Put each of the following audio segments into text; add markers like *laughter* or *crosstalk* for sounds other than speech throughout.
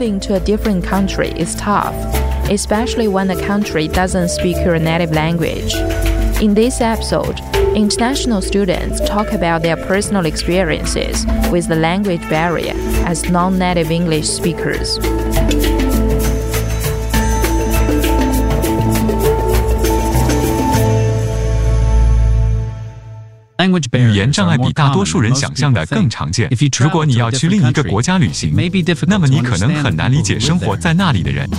moving to a different country is tough, especially when the country doesn't speak your native language. In this episode, international students talk about their personal experiences with the language barrier as non native English speakers. 语言障碍比大多数人想象的更常见。如果你要去另一个国家旅行，那么你可能很难理解生活在那里的人。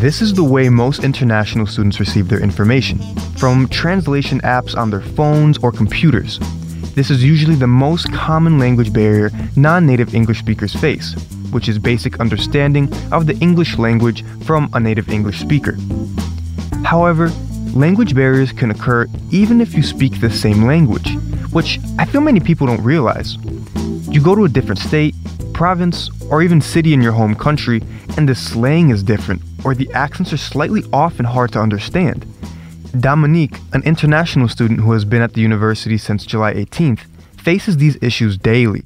This is the way most international students receive their information from translation apps on their phones or computers. This is usually the most common language barrier non native English speakers face, which is basic understanding of the English language from a native English speaker. However, language barriers can occur even if you speak the same language, which I feel many people don't realize. You go to a different state, province, or even city in your home country, and the slang is different or the accents are slightly off and hard to understand. Dominik, an international student who has been at the university since July 18th, faces these issues daily.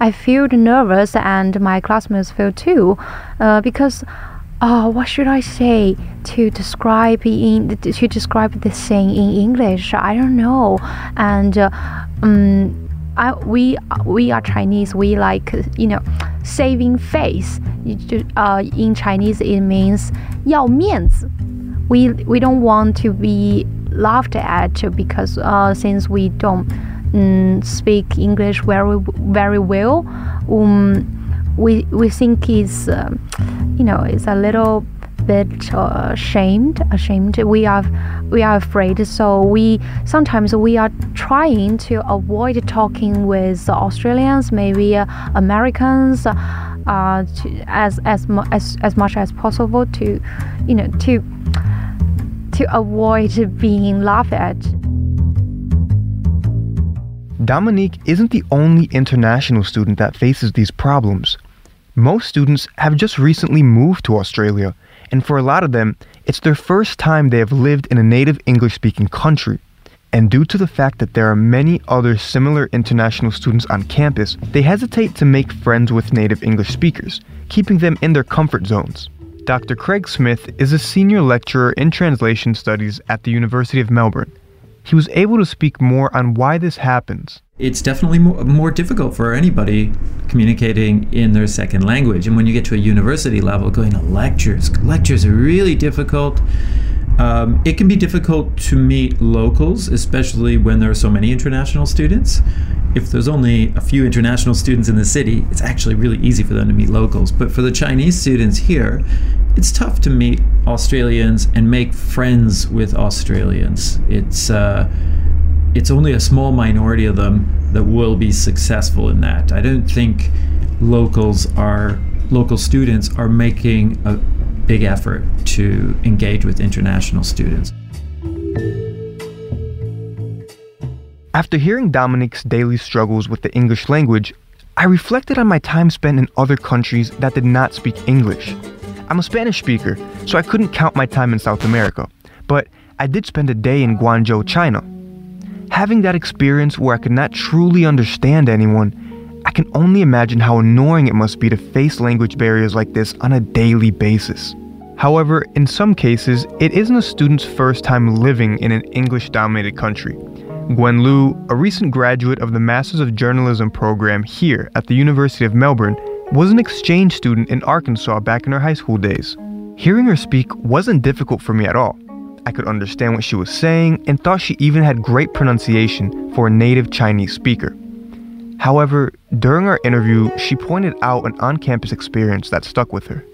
I feel nervous, and my classmates feel too, uh, because uh, what should I say to describe in to describe this thing in English? I don't know, and uh, um, I, we we are Chinese. We like you know saving face. Uh, in Chinese, it means 要面子. We we don't want to be laughed at because uh, since we don't um, speak English very very well, um, we we think it's uh, you know it's a little bit uh, ashamed ashamed. We are we are afraid. So we sometimes we are trying to avoid talking with australians maybe uh, americans uh, to, as as, as as much as possible to you know to to avoid being laughed at. Dominik isn't the only international student that faces these problems. Most students have just recently moved to Australia and for a lot of them, it's their first time they have lived in a native English speaking country. And due to the fact that there are many other similar international students on campus, they hesitate to make friends with native English speakers, keeping them in their comfort zones. Dr. Craig Smith is a senior lecturer in translation studies at the University of Melbourne. He was able to speak more on why this happens it's definitely more, more, difficult for anybody communicating in their second language. And when you get to a university level, going to lectures, lectures are really difficult. Um, it can be difficult to meet locals, especially when there are so many international students. If there's only a few international students in the city, it's actually really easy for them to meet locals. But for the Chinese students here, it's tough to meet Australians and make friends with Australians. It's uh, it's only a small minority of them that will be successful in that. I don't think locals are local students are making a big effort to engage with international students. After hearing Dominik's daily struggles with the English language, I reflected on my time spent in other countries that did not speak English. I'm a Spanish speaker, so I couldn't count my time in South America, but I did spend a day in Guangzhou, China, Having that experience where I could not truly understand anyone, I can only imagine how annoying it must be to face language barriers like this on a daily basis. However, in some cases, it isn't a student's first time living in an English dominated country. Gwen a recent graduate of the Masters of Journalism program here at the University of Melbourne, was an exchange student in Arkansas back in her high school days. Hearing her speak wasn't difficult for me at all. I could understand what she was saying and thought she even had great pronunciation for a native Chinese speaker. However, during our interview, she pointed out an on campus experience that stuck with her.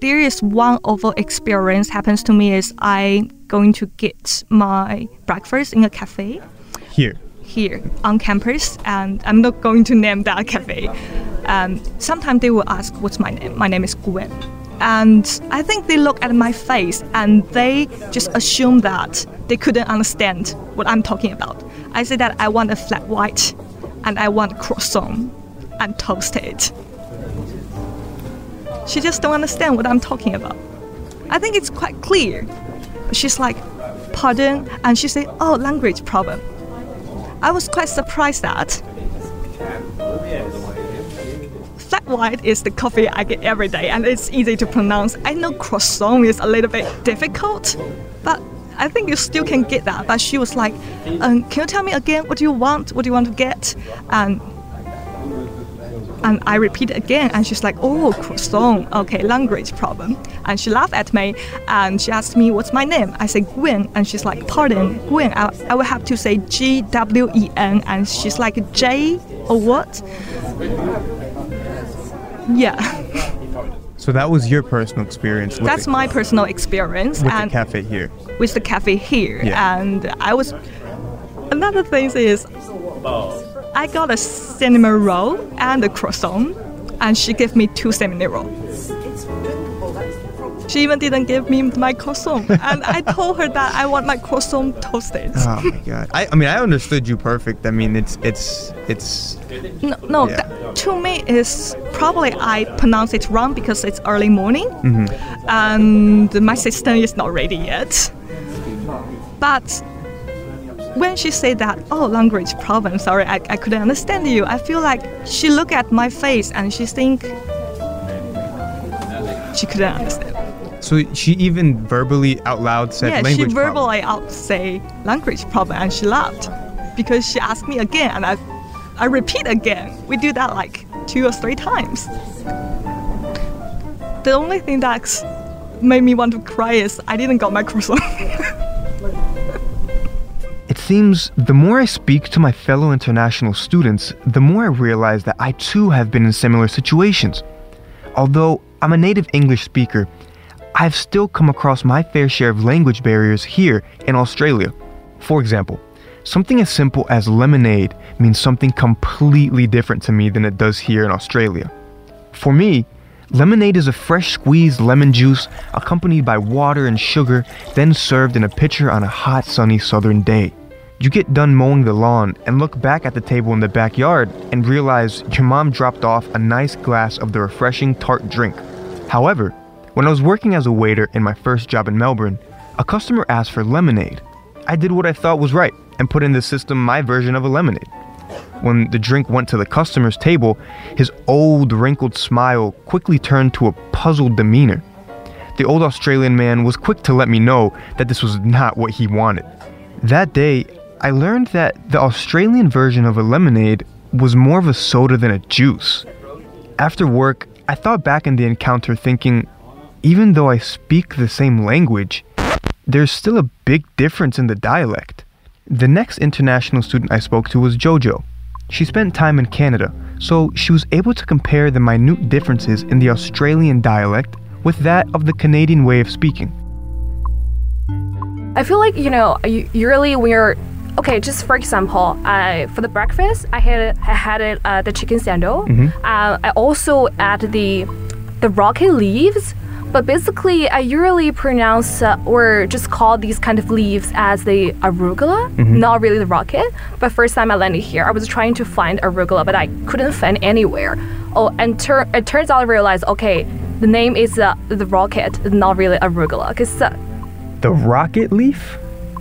There is one over experience happens to me is I going to get my breakfast in a cafe. Here. Here on campus, and I'm not going to name that cafe. Um, sometimes they will ask, "What's my name?" My name is Gwen and I think they look at my face and they just assume that they couldn't understand what I'm talking about. I say that I want a flat white and I want croissant and toasted. She just don't understand what I'm talking about. I think it's quite clear. She's like, pardon, and she say, oh, language problem. I was quite surprised that white is the coffee I get every day, and it's easy to pronounce. I know croissant is a little bit difficult, but I think you still can get that. But she was like, um, "Can you tell me again? What do you want? What do you want to get?" And and I repeat again, and she's like, "Oh, croissant. Okay, language problem." And she laughed at me, and she asked me, "What's my name?" I said, "Gwen," and she's like, "Pardon, Gwen. I, I will have to say G W E N," and she's like, "J or what?" Yeah. So that was your personal experience. With That's my personal experience with and the cafe here. with the cafe here. Yeah. And I was another thing is I got a cinnamon roll and a croissant, and she gave me two cinnamon rolls. She even didn't give me my croissant, and I told her that I want my croissant toasted. Oh my god! I, I mean, I understood you perfect. I mean, it's it's it's No, no Yeah. that, to me is probably I pronounce it wrong because it's early morning, Mm-hmm. and my system is not ready yet. But when she said that, oh, language problem, sorry, I, I couldn't understand you. I feel like she looked at my face and she think she couldn't understand. So she even verbally out loud said yeah, she language problem. verbally out say language problem and she laughed because she asked me again and I, I repeat again. We do that like two or three times. The only thing that made me want to cry is I didn't got my croissant. *laughs* It seems the more I speak to my fellow international students, the more I realize that I too have been in similar situations. Although I'm a native English speaker, I've still come across my fair share of language barriers here in Australia. For example, something as simple as lemonade means something completely different to me than it does here in Australia. For me, lemonade is a fresh squeezed lemon juice accompanied by water and sugar, then served in a pitcher on a hot, sunny southern day. You get done mowing the lawn and look back at the table in the backyard and realize your mom dropped off a nice glass of the refreshing tart drink. However, when I was working as a waiter in my first job in Melbourne, a customer asked for lemonade. I did what I thought was right and put in the system my version of a lemonade. When the drink went to the customer's table, his old wrinkled smile quickly turned to a puzzled demeanor. The old Australian man was quick to let me know that this was not what he wanted. That day, I learned that the Australian version of a lemonade was more of a soda than a juice. After work, I thought back in the encounter thinking, even though I speak the same language, there's still a big difference in the dialect. The next international student I spoke to was Jojo. She spent time in Canada, so she was able to compare the minute differences in the Australian dialect with that of the Canadian way of speaking. I feel like you know, usually you're okay, just for example, uh, for the breakfast, I had I had it, uh, the chicken sando. Uh, I also add the the rocket leaves. But basically, I usually pronounce uh, or just call these kind of leaves as the arugula, not really the rocket. But first time I landed here, I was trying to find arugula, but I couldn't find anywhere. Oh, and tur- it turns out I realized, okay, the name is uh, the rocket, not really arugula, because uh, The rocket leaf?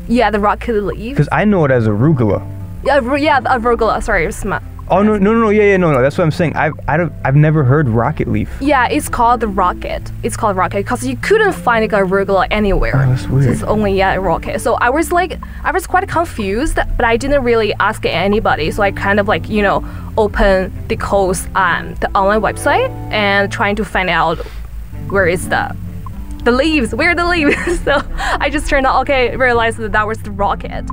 yeah, the rocket leaf. Because I know it as arugula. Yeah, yeah, the arugula. Sorry, it's my, Oh no no no yeah yeah no no that's what I'm saying. I've I don't I've never heard rocket leaf. yeah, it's called the rocket. It's called rocket because you couldn't find like arugula anywhere. Oh, that's weird. So it's only yeah rocket. So I was like, I was quite confused, but I didn't really ask anybody. So I kind of like you know open the Coles um the online website and trying to find out where is the the leaves, where are the leaves? *laughs* so I just turned out okay, realized that that was the rocket.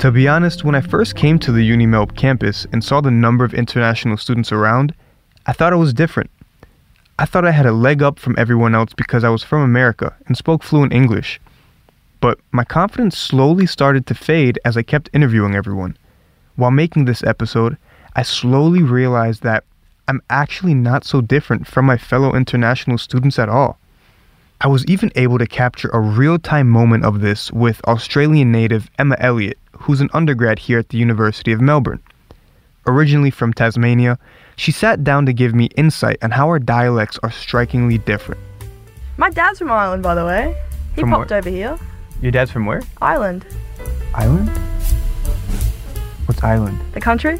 To be honest, when I first came to the UniMelb campus and saw the number of international students around, I thought it was different. I thought I had a leg up from everyone else because I was from America and spoke fluent English. But my confidence slowly started to fade as I kept interviewing everyone. While making this episode, I slowly realized that I'm actually not so different from my fellow international students at all. I was even able to capture a real time moment of this with Australian native Emma Elliott, who's an undergrad here at the University of Melbourne. Originally from Tasmania, she sat down to give me insight on how our dialects are strikingly different. My dad's from Ireland, by the way. He From popped where? over here. Your dad's from where? Ireland. Ireland? What's Ireland? The country?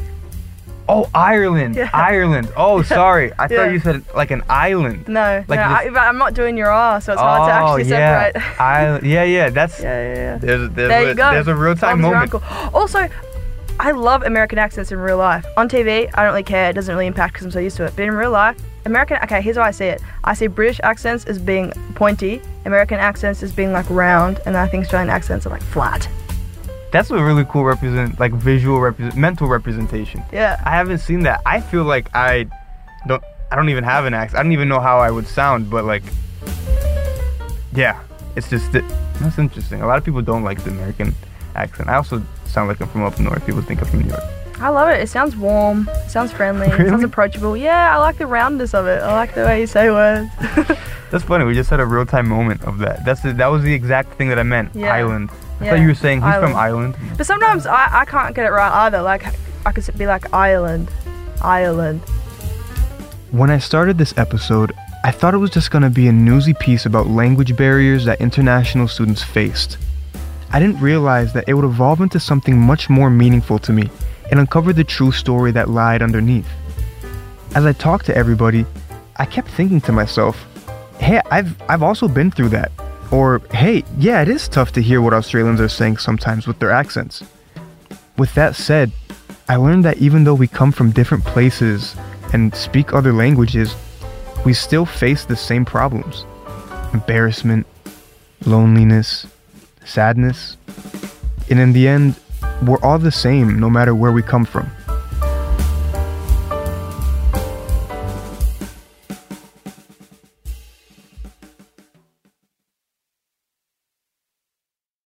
Oh, Ireland. Yeah. Ireland. Oh, sorry. I Yeah. thought you said like an island. No, Like no, this- I, but I'm not doing your R, so it's hard to oh, actually yeah. separate. Island. Yeah, yeah. That's *laughs* yeah, yeah, yeah. there's there's There a, you go. there's a real time moment. Also, I love American accents in real life. On TV, I don't really care. It doesn't really impact because I'm so used to it. But in real life, American. Okay, here's how I see it. I see British accents as being pointy, American accents as being like round, and I think Australian accents are like flat. That's a really cool represent like visual represent mental representation. Yeah. I haven't seen that. I feel like I don't I don't even have an accent. I don't even know how I would sound, but like yeah, it's just it, that's interesting. A lot of people don't like the American accent. I also sound like I'm from up north. People think I'm from New York. I love it. It sounds warm. It sounds friendly. It sounds approachable. Yeah, I like the roundness of it. I like the way you say words. *laughs* That's funny. We just had a real time moment of that. That's the, that was the exact thing that I meant. Yeah. Island. I Yeah. thought you were saying he's from Ireland. but sometimes I, I can't get it right either. Like I could be like Ireland, Ireland. When I started this episode, I thought it was just going to be a newsy piece about language barriers that international students faced. I didn't realize that it would evolve into something much more meaningful to me and uncover the true story that lied underneath. As I talked to everybody, I kept thinking to myself, hey, I've, I've also been through that. Or, hey, yeah, it is tough to hear what Australians are saying sometimes with their accents. With that said, I learned that even though we come from different places and speak other languages, we still face the same problems embarrassment, loneliness, sadness. And in the end, we're all the same no matter where we come from.